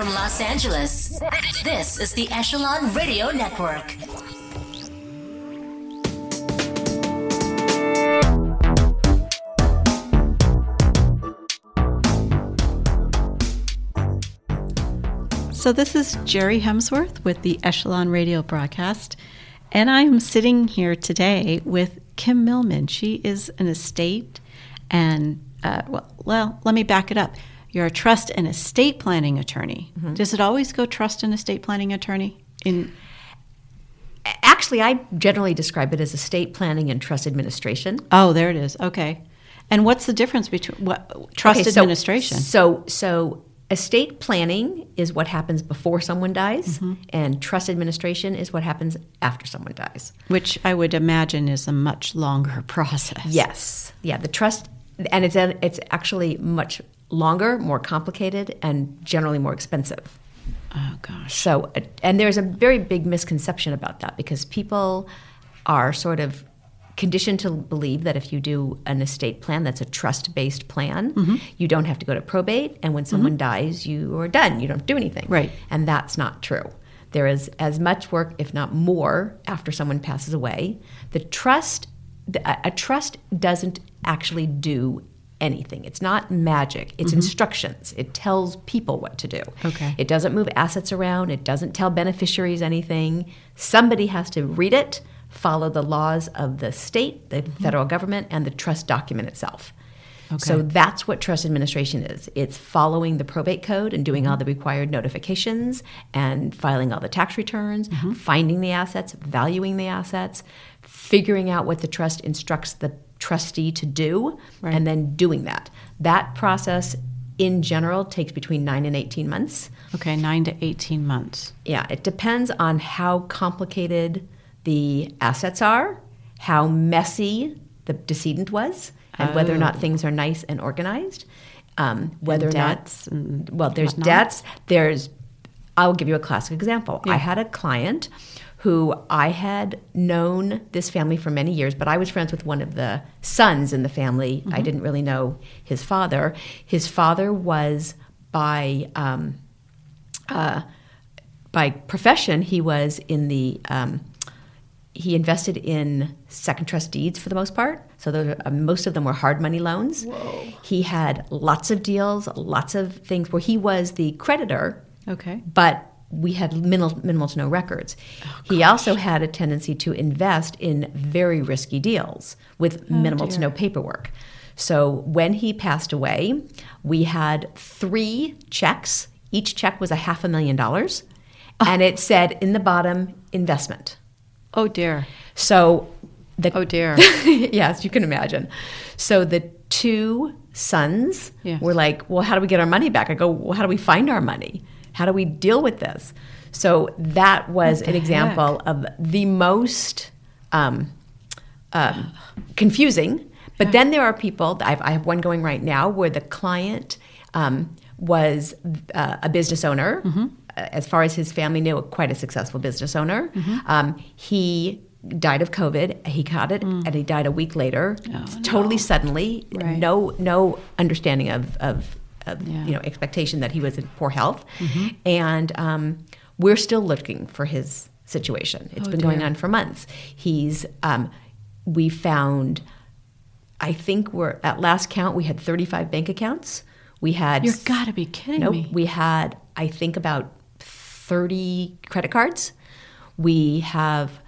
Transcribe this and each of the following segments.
from Los Angeles, this is the Echelon Radio Network. So, this is Jerry Hemsworth with the Echelon Radio broadcast, and I'm sitting here today with Kim Millman. She is an estate and, uh, well, well, let me back it up. You're a trust and estate planning attorney. Mm-hmm. Does it always go trust and estate planning attorney? In Actually, I generally describe it as estate planning and trust administration. oh, there it is. Okay, and what's the difference between what trust Okay, so- administration? So, so estate planning is what happens before someone dies, Mm-hmm. and trust administration is what happens after someone dies. which I would imagine is a much longer process. Yes, yeah, the trust, and it's it's actually much longer, more complicated, and generally more expensive. Oh gosh. So, uh, and there's a very big misconception about that because people are sort of conditioned to believe that if you do an estate plan that's a trust based plan, Mm-hmm. you don't have to go to probate, and when someone dies, you are done. You don't do anything. Right. And that's not true. There is as much work, if not more, after someone passes away. The trust, a a trust doesn't actually do anything. It's not magic. It's mm-hmm. instructions. It tells people what to do. Okay. It doesn't move assets around. It doesn't tell beneficiaries anything. Somebody has to read it, follow the laws of the state, the mm-hmm. federal government, and the trust document itself. Okay. So that's what trust administration is. It's following the probate code and doing all mm-hmm. the required notifications and filing all the tax returns, finding the assets, valuing the assets, figuring out what the trust instructs the trustee to do, Right. and then doing that. That process in general takes between 9 and 18 months. Okay, nine to eighteen months. Yeah, it depends on how complicated the assets are, how messy the decedent was, and whether or not things are nice and organized. Um, whether or debts not, well, there's whatnot? debts. There's, I'll give you a classic example. I had a client who I had known this family for many years, but I was friends with one of the sons in the family. I didn't really know his father. His father was by um, uh, by profession, he was in the um, he invested in second trust deeds for the most part. So those are, uh, most of them were hard money loans. He had lots of deals, lots of things where he was the creditor, Okay. but we had minimal, minimal to no records. Oh, he also had a tendency to invest in very risky deals with oh, minimal to no paperwork. So when he passed away, we had three checks. Each check was a half a million dollars, ah. and it said in the bottom investment. Oh dear. So the Oh dear. yes, you can imagine. So the two sons Yes. were like, "Well, how do we get our money back?" I go, "Well, how do we find our money? How do we deal with this?" So that was an example of the most um, um, confusing. But then there are people. I have, I have one going right now where the client um, was uh, a business owner. Mm-hmm. uh, As far as his family knew, quite a successful business owner. Mm-hmm. Um, he died of COVID. He caught it, and he died a week later, totally suddenly. Mm. Oh, Right. No, no understanding of, of, of Yeah. you know expectation that he was in poor health, and um, we're still looking for his situation. It's Oh, been going on for months. He's um, we found. I think we're at last count we had 35 bank accounts. We had You've got to be kidding Nope. me. We had, I think, about 30 credit cards. We have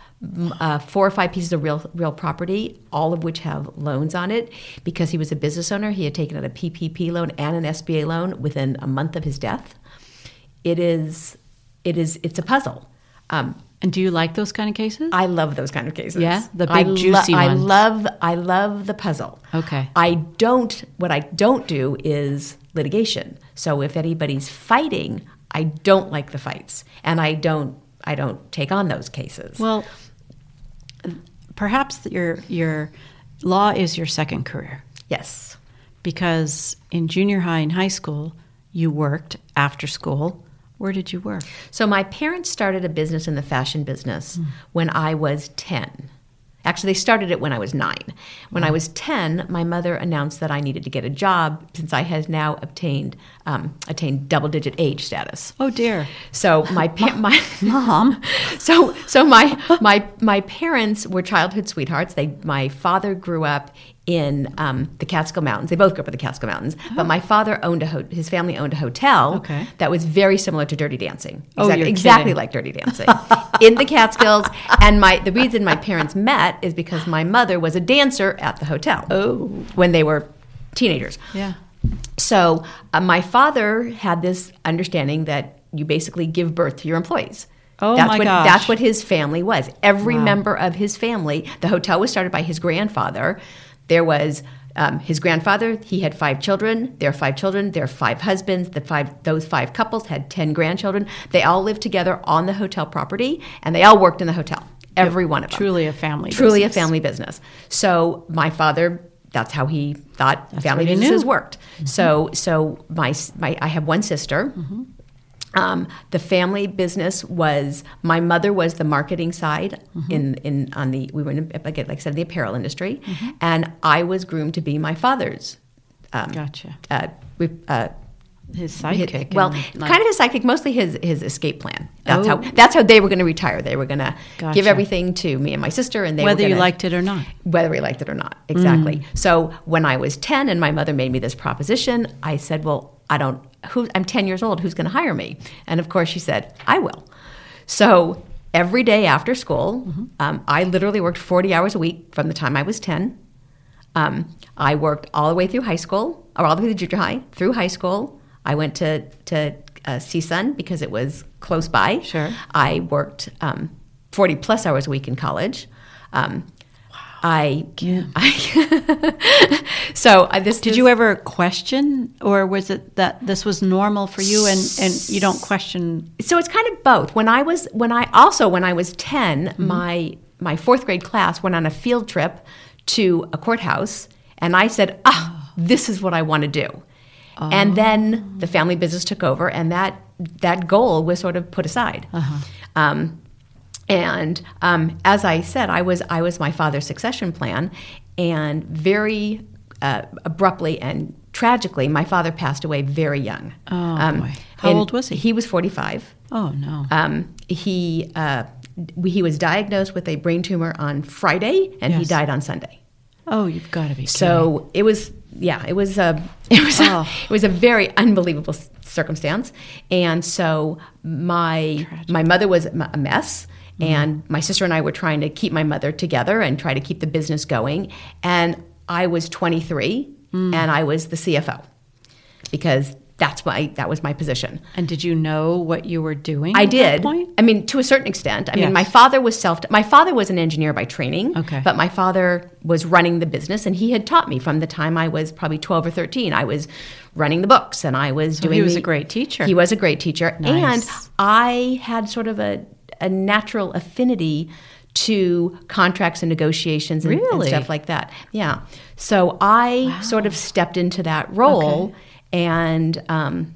uh, four or five pieces of real real property, all of which have loans on it. Because he was a business owner, he had taken out a PPP loan and an SBA loan within a month of his death. It is, it is, it's a puzzle. Um, and do you like those kind of cases? I love those kind of cases. Yeah? The I big, juicy I ones. love I love the puzzle. Okay. I don't what I don't do is litigation. So if anybody's fighting, I don't like the fights. And I don't I don't take on those cases. well, perhaps your your law is your second career yes. because in junior high and high school you worked after school. Where did you work? So my parents started a business in the fashion business hmm. when I was 10. Actually, they started it when I was nine. When I was 10, my mother announced that I needed to get a job since I had now obtained um, attained double digit age status. Oh dear. So my pa- my Mom. so so my my my parents were childhood sweethearts. They my father grew up in um, the Catskill Mountains. They both grew up in the Catskill Mountains. But my father owned a ho- his family owned a hotel Okay. that was very similar to Dirty Dancing. Oh, exactly kidding. like Dirty Dancing in the Catskills. And my the reason my parents met is because my mother was a dancer at the hotel. Oh. when they were teenagers. Yeah. So uh, my father had this understanding that you basically give birth to your employees. Oh, that's my what, gosh. That's what his family was. Every Wow. member of his family. The hotel was started by his grandfather. There was um, his grandfather. He had five children. Their five children. Their five husbands. The five those five couples had ten grandchildren. They all lived together on the hotel property, and they all worked in the hotel. Every one of them. Truly a family. Truly business. a family business. So my father, that's how he thought family he businesses knew. worked. So so my my I have one sister. Um, the family business was my mother was the marketing side in in on the we were in like I said the apparel industry, and I was groomed to be my father's. Um, Gotcha. Uh, uh, His his- sidekick. well, like- kind of his sidekick, mostly his his escape plan. That's Oh. how that's how they were going to retire. They were going to Gotcha. give everything to me and my sister, and they whether you gonna- liked it or not. whether we liked it or not. Exactly. Mm. So when I was 10 and my mother made me this proposition, I said, "Well, I don't who I'm 10 years old, who's going to hire me?" And of course she said, "I will." So every day after school, Mm-hmm. um, I literally worked 40 hours a week from the time I was 10. Um, I worked all the way through high school, or all the way to junior high, through high school. I went to to uh, CSUN because it was close by. Sure. I worked um, 40 plus hours a week in college. Um, I, I so uh, this Did you ever question, or was it that this was normal for you, and and you don't question? so it's kind of both. When I was when I also when I was 10, Mm-hmm. my my fourth grade class went on a field trip to a courthouse, and I said, "Ah, this is what I want to do." Oh. And then the family business took over, and that that goal was sort of put aside. Uh-huh. Um, and um, as I said, I was I was my father's succession plan, and very uh, abruptly and tragically, my father passed away very young. Um, Oh, boy. How old was he? He was forty five. Oh no. Um, he uh, he was diagnosed with a brain tumor on Friday, and he died on Sunday. oh, you've got to be. kidding. So it was, yeah, it was a, it was, a, Oh. it was a very unbelievable circumstance. And so my my mother was a mess, Mm-hmm. and my sister and I were trying to keep my mother together and try to keep the business going. And I was 23, Mm. and I was the CFO because that's my that was my position. And did you know what you were doing? I did. point? I mean, to a certain extent. I Yes. mean, my father was self. My father was an engineer by training. Okay. But my father was running the business, and he had taught me from the time I was probably twelve or thirteen. I was running the books, and I was So doing. he was the- a great teacher. He was a great teacher, and I had sort of a a natural affinity to contracts and negotiations and, and stuff like that. Yeah. So I sort of stepped into that role, Okay. And. Um,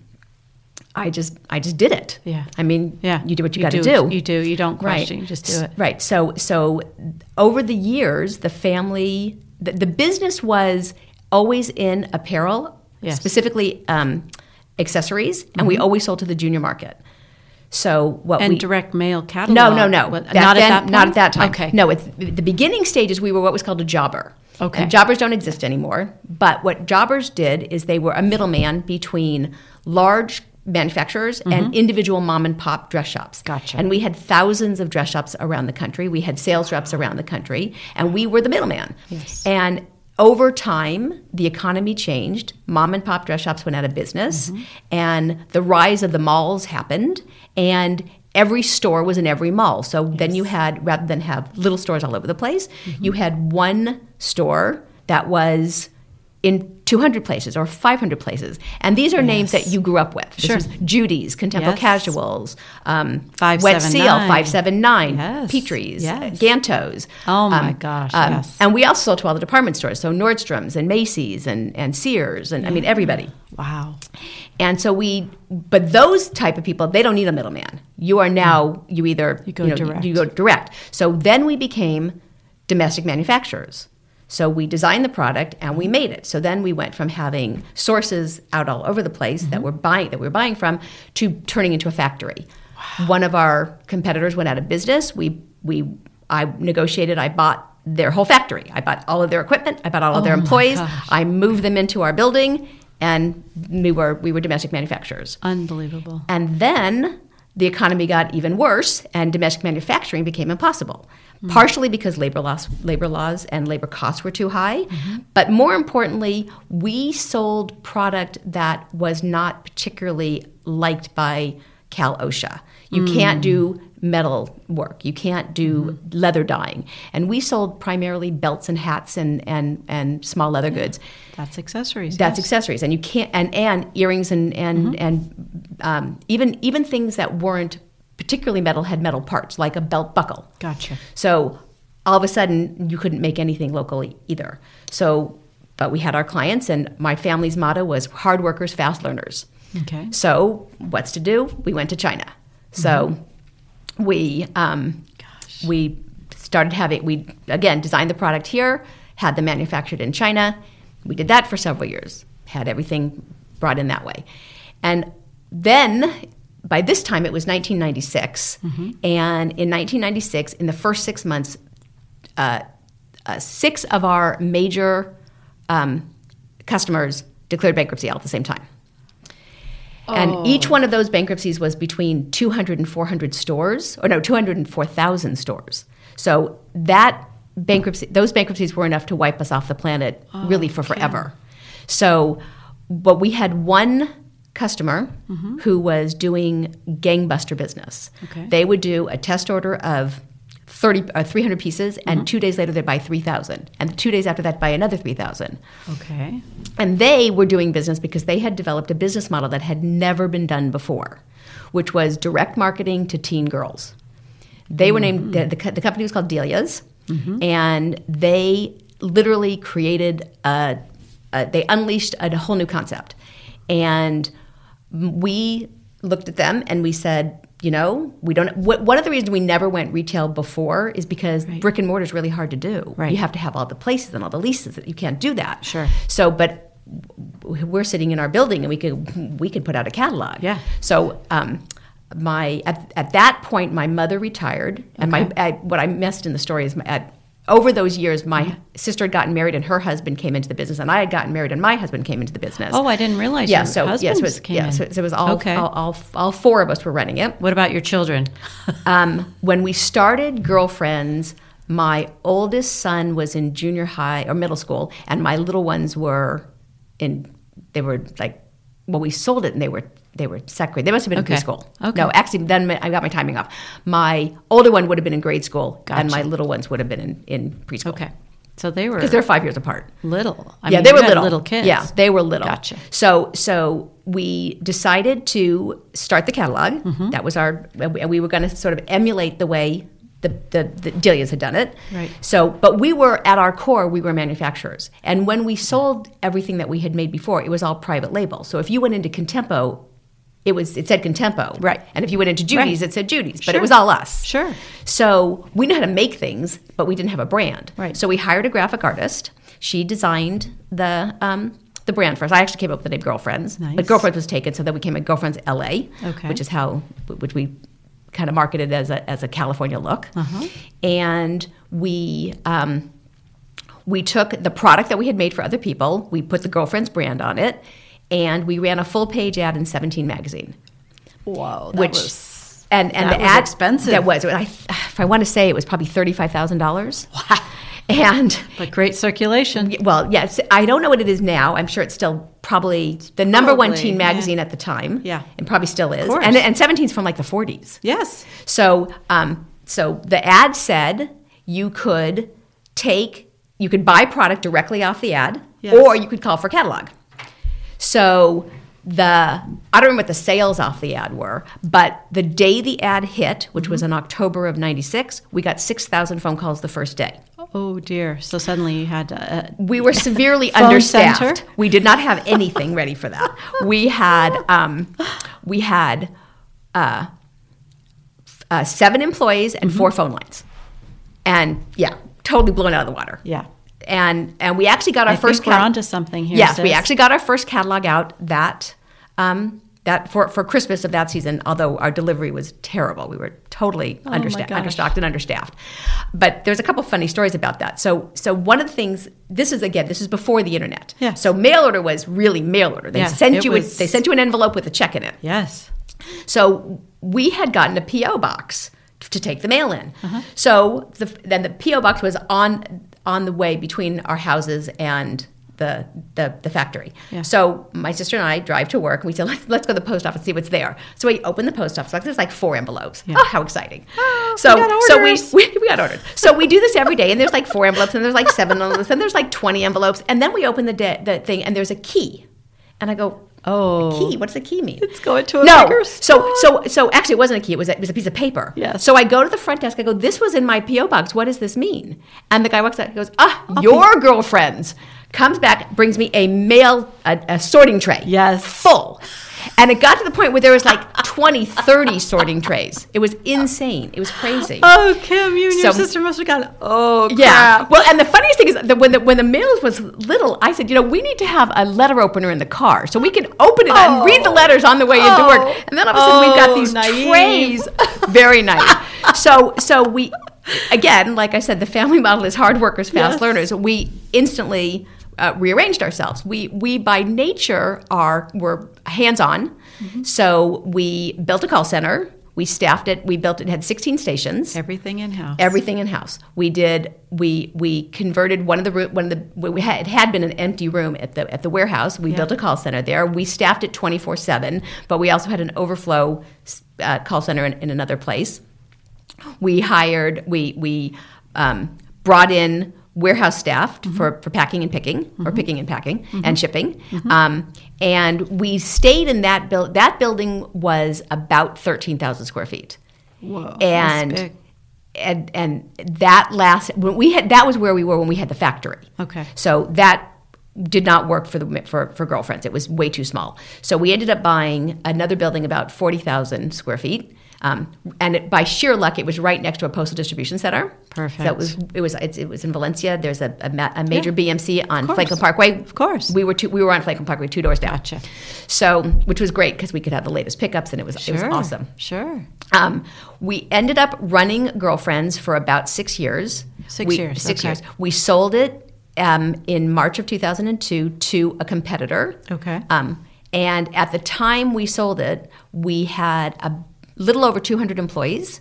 I just, I just did it. Yeah. I mean, Yeah. you do what you, You got to do- you do. You don't question, you just do it. Right. So, so over the years, the family, the, the business was always in apparel, Yes. specifically um, accessories, and we always sold to the junior market. So what Mm-hmm. And we direct mail catalog. no, no, no. What- not then- at that. Not at that time. Okay. No, it's the beginning stages. We were what was called a jobber. Okay. And jobbers don't exist anymore. But what jobbers did is they were a middleman between large manufacturers and individual mom and pop dress shops. Mm-hmm. Gotcha. And we had thousands of dress shops around the country. We had sales reps around the country, and we were the middleman. Yes. And over time, the economy changed. Mom and pop dress shops went out of business, Mm-hmm. and the rise of the malls happened, and every store was in every mall. So then you had, rather than have little stores all over the place, Mm-hmm. you had one store that was in 200 places or 500 places. And these are names that you grew up with. This Sure. Judy's, Contempo Yes. Casuals, um, Five Wet Seven Seal, 579, Yes. Petries, Yes. Gantos. Oh my gosh, yes. And we also sold to all the department stores, so Nordstrom's and Macy's and, and Sears, and I mean, everybody. Wow. And so we, but those type of people, they don't need a middleman. You are now, mm. you either You go know, direct. You go direct. So then we became domestic manufacturers. So we designed the product and we made it. So then we went from having sources out all over the place that mm-hmm. we're buying that we were buying from to turning into a factory. One of our competitors went out of business. We we I negotiated. I bought their whole factory. I bought all of their equipment. I bought all of their Oh employees. I moved them into our building, and we were we were domestic manufacturers. Unbelievable. And then the economy got even worse, and domestic manufacturing became impossible. Hmm. Partially because labor laws, labor laws and labor costs were too high, mm-hmm. but more importantly, we sold product that was not particularly liked by Cal OSHA. You can't hmm. do metal work. You can't do mm-hmm. leather dyeing, and we sold primarily belts and hats and and and small leather goods. That's accessories. That's yes. accessories, and you can't and and earrings and and mm-hmm. and um, even even things that weren't particularly metal had metal parts, like a belt buckle. Gotcha. So all of a sudden, you couldn't make anything locally either. So, but we had our clients, and my family's motto was hard workers, fast learners. Okay. So, what's to do? We went to China. So, mm-hmm. We um, we started having we again designed the product here, had them manufactured in China. We did that for several years. Had everything brought in that way, and then by this time it was 1996, and in 1996, in the first six months, uh, uh, six of our major um, customers declared bankruptcy all at the same time. And each oh. one of those bankruptcies was between 200 and 400 stores, or no, 204,000 stores. So that bankruptcy, those bankruptcies were enough to wipe us off the planet really for forever. So, but we had one customer mm-hmm. who was doing gangbuster business. Okay. They would do a test order of 30, uh, 300 pieces, and mm-hmm. two days later they'd buy 3,000. And two days after that, buy another 3,000. Okay. And they were doing business because they had developed a business model that had never been done before, which was direct marketing to teen girls. They were named, the, the, the company was called Delia's, mm-hmm. and they literally created a, a, they unleashed a whole new concept. And we looked at them and we said, you know, we don't. What, one of the reasons we never went retail before is because Right. brick and mortar is really hard to do. Right. You have to have all the places and all the leases. That you can't do that. Sure. So, but we're sitting in our building and we could we could put out a catalog. Yeah. So, um, my at, at that point, my mother retired, and my I, what I missed in the story is my, at, over those years, my sister had gotten married and her husband came into the business, and I had gotten married and my husband came into the business. Oh, I didn't realize yeah. So yeah, so it, came yeah, so, so it was all, Okay. all, all all four of us were running it. What about your children? Um, when we started Girlfriends, my oldest son was in junior high or middle school, and my little ones were in. They were like, well, we sold it, and they were they were second grade. They must have been Okay. in preschool. Okay. No, actually, then I got my timing off. My older one would have been in grade school, and my little ones would have been in, in preschool. Okay. So they were because they're five years apart little. I yeah, mean, they were had little. little kids. Yeah, they were little. Gotcha. So, so we decided to start the catalog. Mm-hmm. That was our, and we were going to sort of emulate the way the the, the Delia's had done it. Right. So, but we were at our core, we were manufacturers, and when we sold everything that we had made before, it was all private label. So, if you went into Contempo. It was it said Contempo, Right. And if you went into Judy's, Right. it said Judy's, but Sure. it was all us. Sure. So we knew how to make things, but we didn't have a brand. Right. So we hired a graphic artist. She designed the um, the brand for us. I actually came up with the name Girlfriends, Nice. but Girlfriends was taken, so then we came at Girlfriends LA, Okay. which is how which we kind of marketed as a as a California look. Uh-huh. And we. Um, we took the product that we had made for other people, we put the Girlfriends brand on it, and we ran a full page ad in 17 magazine Whoa. which and and that the was ad expensive. That was. I, if I want to say, it was probably thirty five thousand dollars. Wow. And but great circulation. well, yes, I don't know what it is now. I'm sure it's still probably the number one probably, teen yeah. magazine at the time. Yeah. and probably still is. And and 17's from like the 40s. Yes. So, um, so the ad said you could take, you could buy product directly off the ad, Yes. or you could call for catalog. So the I don't remember what the sales off the ad were, but the day the ad hit, which was in October of '96, we got six thousand phone calls the first day. Oh dear. So suddenly you had uh, We were severely understaffed. center? We did not have anything ready for that. We had um, we had uh, uh, seven employees and four phone lines, and yeah, totally blown out of the water. Yeah. And and we actually got our I first think we're onto something here. Yes, we actually got our first catalog out that um, that for, for Christmas of that season. Although our delivery was terrible, we were totally Oh understa- understocked and understaffed. But there's a couple funny stories about that. So so one of the things this is again this is before the internet. Yes. So mail order was really mail order. They Yeah, sent you was- a, they sent you an envelope with a check in it. Yes. So we had gotten a PO box to take the mail in. Uh-huh. So the, then the PO box was on on the way between our houses and the the, the factory. Yeah. So my sister and I drive to work and we said let's, let's go to the post office and see what's there. So we open the post office. Like there's like four envelopes. Yeah. Oh, how exciting! Oh, so we so we, we we got ordered. So we do this every day and there's like four envelopes and there's like seven envelopes and there's like twenty envelopes and then we open the de- the thing and there's a key. And I go, Oh. a key? What does a key mean? It's going to a no. So so so actually, it wasn't a key. It was a, it was a piece of paper. Yeah. So I go to the front desk. I go, "This was in my PO box. What does this mean?" And the guy walks out. He goes, "Ah, your girlfriend's." Comes back, brings me a mail a, a sorting tray. Yes. Full. And it got to the point where there was like 20, 30 sorting trays. It was insane. It was crazy. Oh, Kim, you and your sister must have gone. Oh, crap. Yeah. Well, and the funniest thing is that when the when the mail was little, I said, you know, we need to have a letter opener in the car so we can open it and oh. read the letters on the way into Oh. work. And then all of a sudden we've got Oh, these naive. trays. Very nice. So so we again, like I said, the family model is hard workers, fast Yes. learners. We instantly uh, rearranged ourselves. We we by nature are were hands on. Mm-hmm. So we built a call center. We staffed it. We built it. had 16 stations Everything in house. everything in house. We did. We we converted one of the one of the we had it had been an empty room at the at the warehouse. We Yeah. built a call center there. We staffed it twenty four seven, but we also had an overflow uh, call center in, in another place. We hired. We we um, brought in warehouse staffed Mm-hmm. for, for packing and picking or picking and packing and shipping um, and we stayed in that build that building was about 13000 square feet Whoa. that's and big. and and that last when we had that was where we were when we had the factory. Okay. So that did not work for the for, for girlfriends. It was way too small. So we ended up buying another building about forty thousand square feet. Um, and it, by sheer luck, it was right next to a postal distribution center. Perfect. So it was it was it's, it was in Valencia. There's a, a, ma- a major Yeah. BMC on. Franklin Parkway. Of course. we were two, we were on Franklin Parkway, two doors down. Gotcha. So which was great because we could have the latest pickups, and it was it was awesome. Sure. Um, we ended up running Girlfriends for about six years. Six We- years, Six okay. years. We sold it um, in March of 2002 to a competitor. Okay. Um, and at the time we sold it, we had a little over 200 employees.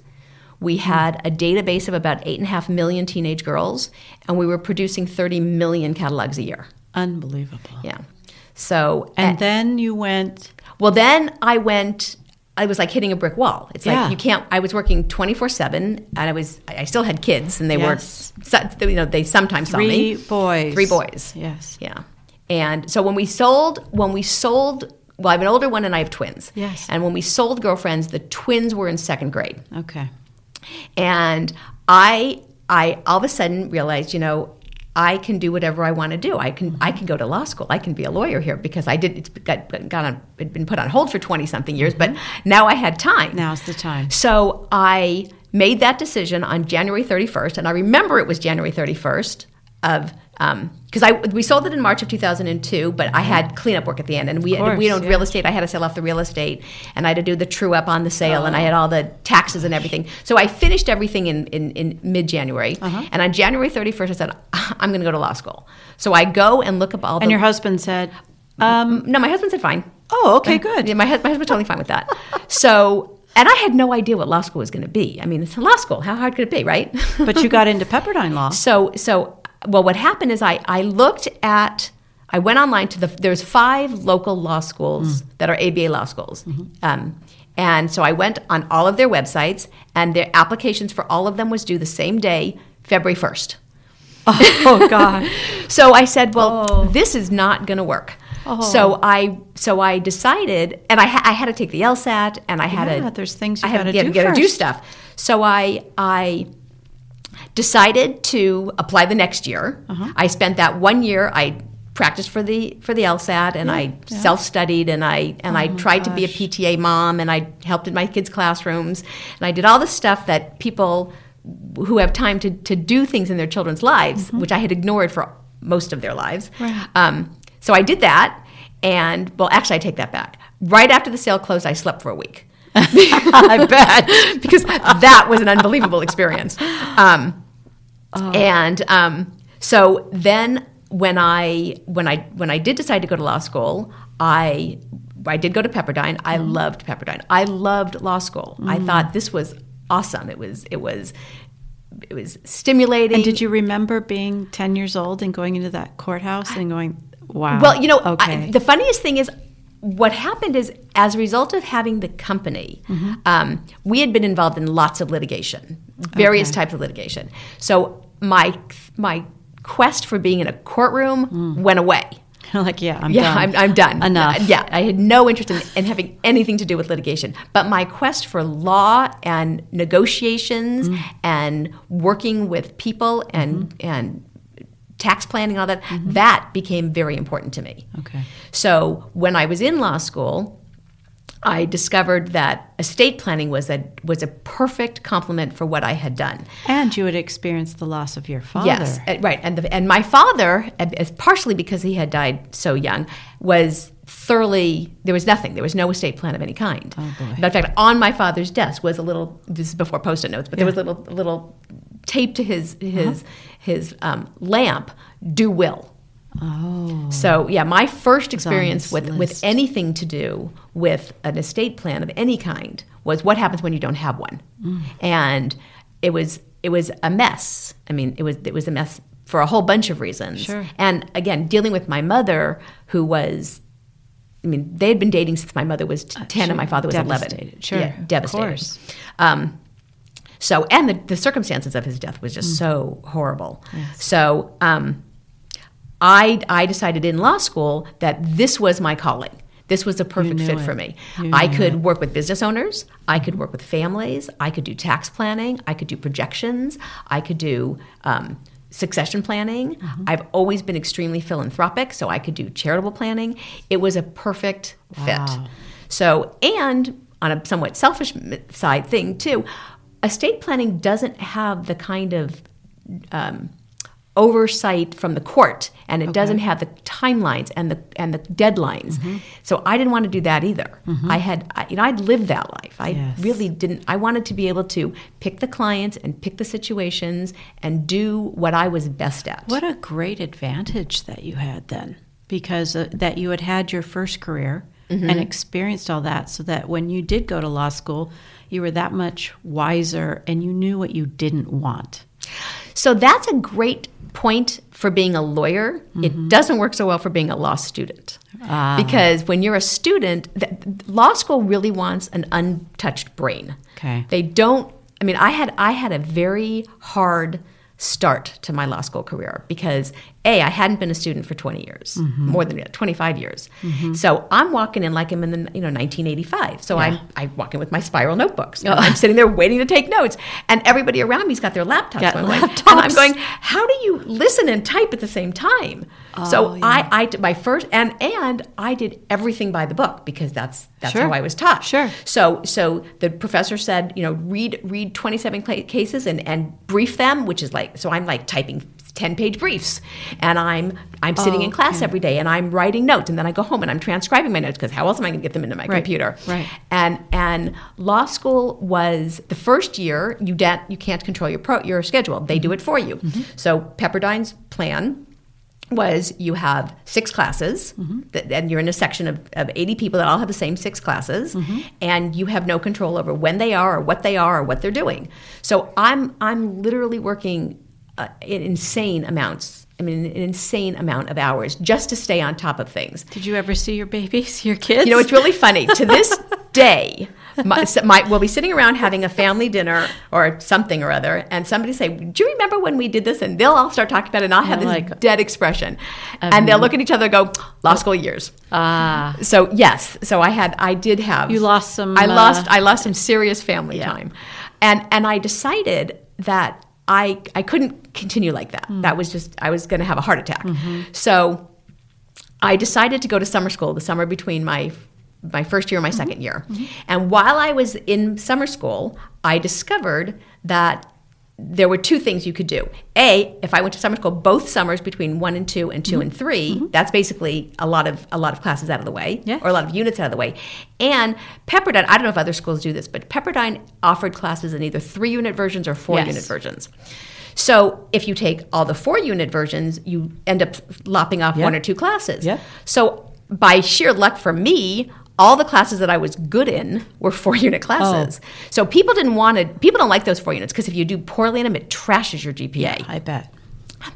We had a database of about eight and a half million teenage girls, and we were producing 30 million catalogs a year. Unbelievable. Yeah. So And eh, then you went. well, then I went. I was like hitting a brick wall. It's Yeah. like you can't. I was working twenty four seven, and I was. I still had kids, and they Yes. were. You know, they sometimes saw me. Three boys. Three boys. Yes. Yeah. And so when we sold, when we sold, well, I have an older one and I have twins. Yes. And when we sold girlfriends, the twins were in second grade, Okay. and I, I all of a sudden realized, you know. I can do whatever I want to do. I can I can go to law school. I can be a lawyer here because I did. It's got, got on. It'd been put on hold for twenty something years, but mm-hmm. now I had time. Now's the time. So I made that decision on January 31st, and I remember it was January 31st of because I we sold it in March of 2002, but I had cleanup work at the end, and we course, we owned yeah. real estate. I had to sell off the real estate, and I had to do the true up on the sale, and I had all the taxes and everything. So I finished everything in in, in mid January, Uh-huh. and on January 31st, I said I'm going to go to law school. So I go and look up all the And your husband said, um, no, my husband said fine. "Oh, okay, good." Yeah, my, my husband's totally fine with that. So, and I had no idea what law school was going to be. I mean, it's a law school. How hard could it be, right? But you got into Pepperdine Law. so, so, well, what happened is I, I looked at, I went online to the, there's five local law schools that are ABA law schools. Um, and so I went on all of their websites, and their applications for all of them was due the same day, February 1st. oh God. So I said, "Well, Oh. this is not going to work." Oh. So I so I decided, and I, ha- I had to take the LSAT, and I had Yeah, to. there's things you I had yeah, do gotta do stuff. So I I decided to apply the next year. Uh-huh. I spent that one year. I practiced for the for the LSAT, and I yeah. Oh self studied, and I and I tried to be a. PTA mom, and I helped in my kids' classrooms, and I did all the stuff that people who have time to, to do things in their children's lives, which I had ignored for most of their lives. Right. Um, so I did that, and well, actually, I take that back. Right after the sale closed, I slept for a week. I bet. because that was an unbelievable experience. Um, And um, so then when I when I when I did decide to go to law school, I I did go to Pepperdine. I loved Pepperdine. I loved law school. I thought this was awesome. It was it was it was stimulating. And did you remember being 10 years old and going into that courthouse and going, wow. Well, you know, okay. I, the funniest thing is what happened is as a result of having the company, Mm-hmm. um, we had been involved in lots of litigation, various Okay. types of litigation. So my my quest for being in a courtroom went away. like, yeah, I'm yeah, done. I'm, I'm done. Enough. Yeah, I had no interest in, in having anything to do with litigation. But my quest for law and negotiations Mm. and working with people and Mm-hmm. and tax planning, all that, that became very important to me. Okay. So when I was in law school, I discovered that estate planning was a was a perfect complement for what I had done. And you had experienced the loss of your father. Yes, uh, right. And the, and my father, uh, partially because he had died so young, was thoroughly there was nothing. There was no estate plan of any kind. Oh, boy. In fact, on my father's desk was a little. This is before post-it notes, but there was a little little tape to his his his um, lamp. Do will. Oh. So yeah, my first experience with, with anything to do with an estate plan of any kind was what happens when you don't have one, Mm. and it was it was a mess. I mean, it was it was a mess for a whole bunch of reasons. Sure. And again, dealing with my mother, who was. I mean, they had been dating since my mother was 10 Uh, sure. and my father was 11. Devastated. Sure. Yeah, Of devastated. course. Um, so, and the, the circumstances of his death was Mm. just so horrible. So, um, I, I decided in law school that this was my calling. This was a perfect fit it. for me. I could it. work with business owners. I could work with families. I could do tax planning. I could do projections. I could do um, succession planning. Mm-hmm. I've always been extremely philanthropic, so I could do charitable planning. It was a perfect fit. So, and on a somewhat selfish side thing too, estate planning doesn't have the kind of um, oversight from the court, and it doesn't have the timelines and the and the deadlines. Mm-hmm. So I didn't want to do that either. I had, I, you know, I'd lived that life. I Yes. really didn't. I wanted to be able to pick the clients and pick the situations and do what I was best at. What a great advantage that you had then, because uh, that you had had your first career Mm-hmm. and experienced all that, so that when you did go to law school, you were that much wiser and you knew what you didn't want. So that's a great point for being a lawyer. It doesn't work so well for being a law student. Ah. Because when you're a student, th- law school really wants an untouched brain. Okay. They don't I mean I had I had a very hard start to my law school career because a I hadn't been a student for 20 years, mm-hmm. more than 25 years. Mm-hmm. So I'm walking in like I'm in the you know 1985. So I'm I walk in with my spiral notebooks. And I'm sitting there waiting to take notes, and everybody around me's got their laptops. Got going, laptops. And I'm going, how do you listen and type at the same time? Oh, so Oh, I, I did my first and and I did everything by the book because that's that's Sure. how I was taught. Sure. So so the professor said, you know, read read 27 cases and and brief them, which is like so I'm like typing 10 page briefs and I'm I'm sitting Oh, in class okay. every day and I'm writing notes and then I go home and I'm transcribing my notes because how else am I going to get them into my Right, computer? right. And and law school was the first year you de- you can't control your pro- your schedule. They do it for you. Mm-hmm. So Pepperdine's plan was you have six classes mm-hmm. that, and you're in a section of, of 80 people that all have the same six classes mm-hmm. and you have no control over when they are or what they are or what they're doing so i'm i'm literally working uh, in insane amounts i mean an insane amount of hours just to stay on top of things Did you ever see your babies, your kids? you know, it's really funny. To this day, my, my, we'll be sitting around having a family dinner or something or other, and somebody say, "Do you remember when we did this?" And they'll all start talking about it, and I'll have this like- dead expression, and they'll look at each other and go, "Law school years." ah, So yes, so I had, I did have. You lost some, I uh, lost, I lost some serious family Yeah. time, and and I decided that I I couldn't continue like that. Hmm. That was just I was going to have a heart attack. Mm-hmm. So I decided to go to summer school the summer between my my first year and my Mm-hmm. second year. And while I was in summer school, I discovered that there were two things you could do. A, if I went to summer school both summers between one and two and 2 and 3 that's basically a lot of a lot of classes out of the way, Yeah. or a lot of units out of the way. And Pepperdine, I don't know if other schools do this, but Pepperdine offered classes in either three unit versions or four Yes. unit versions. So if you take all the four unit versions, you end up lopping off Yeah. one or two classes. Yeah. So by sheer luck for me, all the classes that I was good in were four unit classes. Oh. So people didn't want to, people don't like those four units because if you do poorly in them, it trashes your GPA. I bet.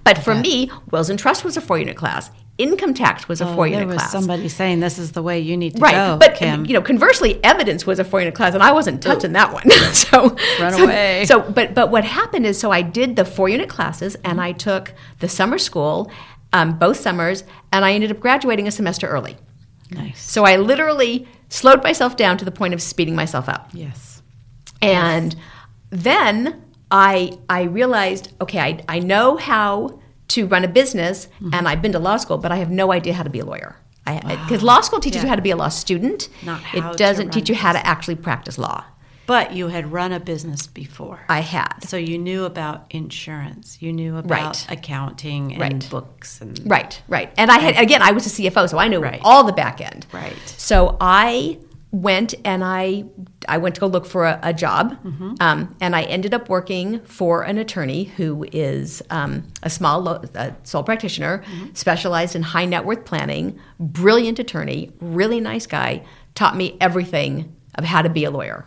But for me, Wills and Trust was a four unit class. Income tax was a four Oh, there unit was somebody saying this is the way you need to Right, go, Right, but Kim. you know, conversely, evidence was a four unit class, and I wasn't touching that one. so Run so, away. So, but but what happened is, so I did the four unit classes, and I took the summer school, um, both summers, and I ended up graduating a semester early. nice. So I literally slowed myself down to the point of speeding myself up. Yes. And then I I realized, okay, I, I know how to run a business Mm-hmm. and I've been to law school, but I have no idea how to be a lawyer. Because law school teaches you how to be a law student. Not how it doesn't teach you how to actually practice law. But you had run a business before. I had. so you knew about insurance. You knew about Right. accounting and Right. books and Right, right. And I had again, I was a CFO, so I knew Right. all the back end. Right. So I went and I I went to go look for a, a job, Mm-hmm. um, and I ended up working for an attorney who is um, a small lo- uh, sole practitioner, Mm-hmm. specialized in high net worth planning. Brilliant attorney, really nice guy. Taught me everything of how to be a lawyer.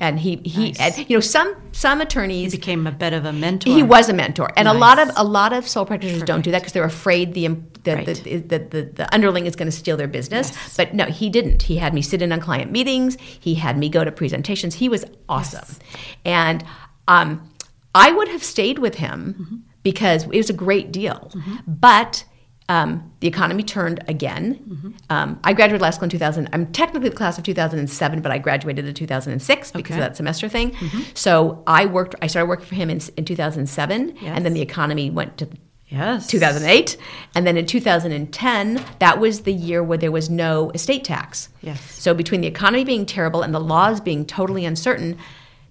And he, he Nice. and, you know, some some attorneys became a bit of a mentor. he was a mentor, and a lot of a lot of sole practitioners don't do that because they're afraid the the, Right. the, the, the the underling is going to steal their business. Yes. But no, he didn't. He had me sit in on client meetings. He had me go to presentations. He was awesome, and um, I would have stayed with him Mm-hmm. because it was a great deal. But um, the economy turned again. Mm-hmm. Um, I graduated last school in 2000. I'm technically the class of 2007, but I graduated in 2006 because Okay. Mm-hmm. of that semester thing. So I worked. I started working for him in, in 2007, Yes. and then the economy went to yes 2008, and then in 2010, that was the year where there was no estate tax. Yes. So between the economy being terrible and the laws being totally uncertain,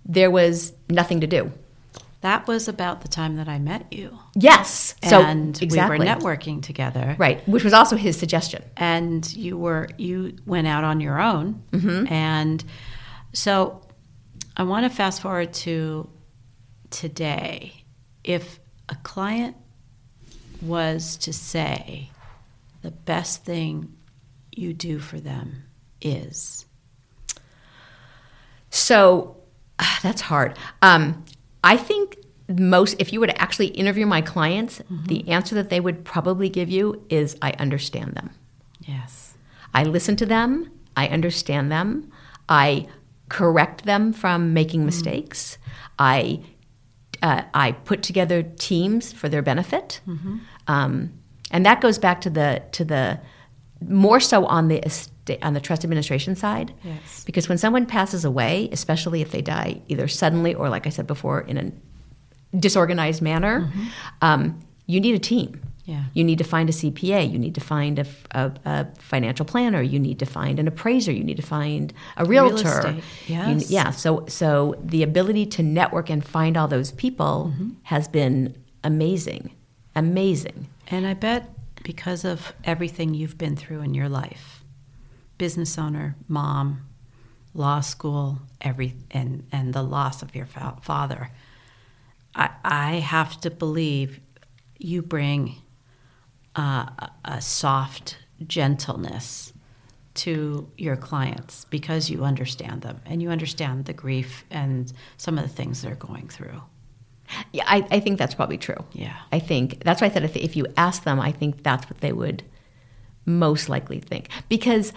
there was nothing to do. That was about the time that I met you. Yes. So and exactly. we were networking together. Right, which was also his suggestion. and you were you went out on your own Mm-hmm. and so i want to fast forward to today if a client was to say the best thing you do for them is So ah, that's hard. Um, I think most, if you were to actually interview my clients, the answer that they would probably give you is I understand them. yes. I listen to them, I understand them, I correct them from making mistakes, I uh, I put together teams for their benefit, um, and that goes back to the to the more so on the on the trust administration side. Yes. Because when someone passes away, especially if they die either suddenly or, like I said before, in a disorganized manner, um, you need a team. Yeah. You need to find a CPA. You need to find a, a- a financial planner. You need to find an appraiser. You need to find a Real realtor. estate, You- yeah. So so the ability to network and find all those people Mm-hmm. has been amazing, amazing. And I bet because of everything you've been through in your life, business owner, mom, law school, every and and the loss of your fa- father, I I have to believe you bring uh, a- soft gentleness to your clients because you understand them and you understand the grief and some of the things they're going through. Yeah, I, I think that's probably true. Yeah. I think that's why I said if, if you ask them, I think that's what they would most likely think. Because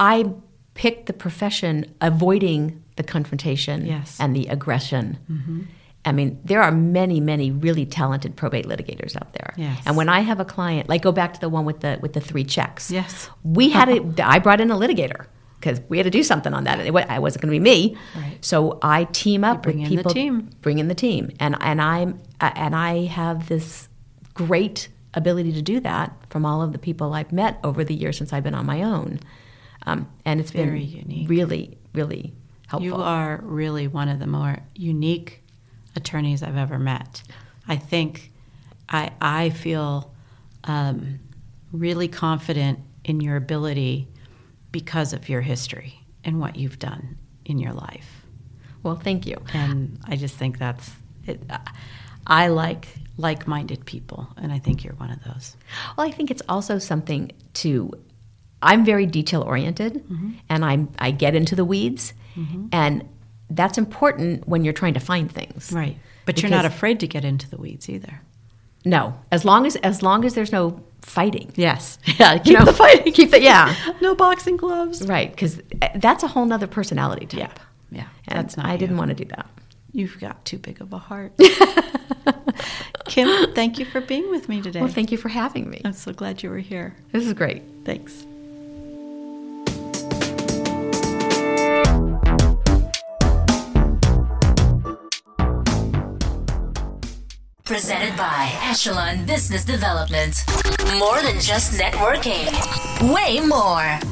I picked the profession avoiding the confrontation Yes. and the aggression. Mm-hmm. I mean, there are many, many really talented probate litigators out there. Yes. And when I have a client, like go back to the one with the with the three checks. Yes. We had a, I brought in a litigator because we had to do something on that. And it wa- it wasn't going to be me. Right. So I team up bring with in the people. team. Bring in the team, and and I'm and I have this great ability to do that from all of the people I've met over the years since I've been on my own, um, and it's Very been unique. really, really helpful. You are really one of the more unique attorneys I've ever met. I think I, I feel um, really confident in your ability because of your history and what you've done in your life. Well, thank you. And I just think that's it. I like like-minded people, and I think you're one of those. Well, I think it's also something to. I'm very detail oriented, mm-hmm. and I'm I get into the weeds, mm-hmm. and that's important when you're trying to find things. Right, but you're not afraid to get into the weeds either. No, as long as as long as there's no fighting. Yes, yeah, keep you know, the fighting. Keep it. Yeah, no boxing gloves. Right, because that's a whole nother personality type. Yeah, yeah. And that's not. I you. didn't want to do that. You've got too big of a heart. Kim, thank you for being with me today. Well, thank you for having me. I'm so glad you were here. This is great. Thanks. Presented by Echelon Business Development. More than just networking, way more.